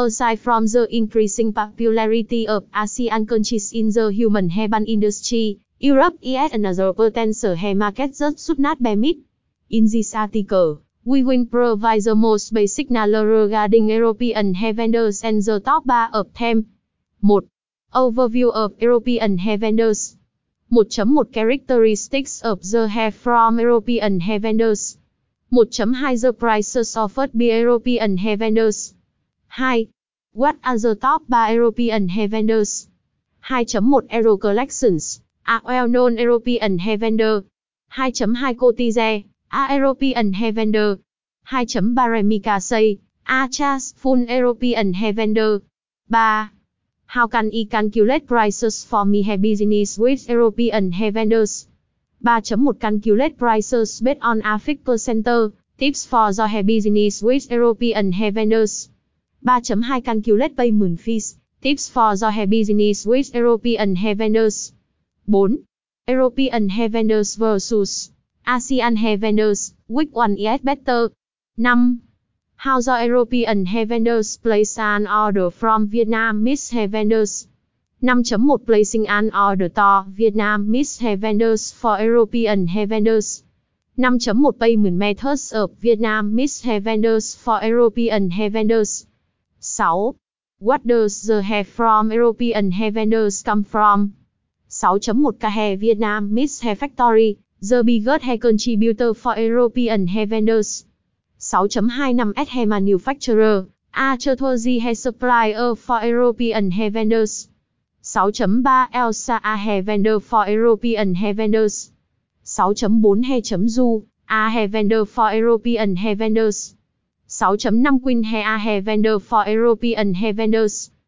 Aside from the increasing popularity of ASEAN countries in the human hair industry, Europe is another potential hair market that should not be missed. In this article, we will provide the most basic knowledge regarding European hair vendors and the top 3 of them. 1. Overview of European hair vendors. 1.1 Characteristics of the hair from European hair vendors. 1.2 The prices offered by European hair vendors. 2. What are the top 3 European hair vendors? 2.1 Euro Collections, a well-known European hair vendor. 2.2 Cotize, a European hair vendor. 2.3 Remy Say, a full European hair vendor. 3. How can I calculate prices for my hair business with European hair vendors? 3.1 Calculate prices based on a fixed percentage. Tips for the hair business with European hair vendors. 3.2 Calculate payment fees. Tips for the hair business with European hair vendors. 4. European hair vendors versus ASEAN hair vendors, which one is better? 5. How the European hair vendors place an order from Vietnamese hair vendors. 5.1 Placing an order to Vietnamese hair vendors for European hair vendors. 5.1 Payment methods of Vietnamese hair vendors for European hair vendors. 6. What does the hair from European Heaveners come from? 6.1 Cả hair Miss hair factory, the biggest hair contributor for European Heaveners. 6.25 S hair manufacturer, a trustworthy hair supplier for European Heaveners. 6.3 Elsa a hair vendor for European Heaveners. 6.4 Hair.du, a hair vendor for European hair. 6.5 Queen Hair hair vendor for European hair vendors.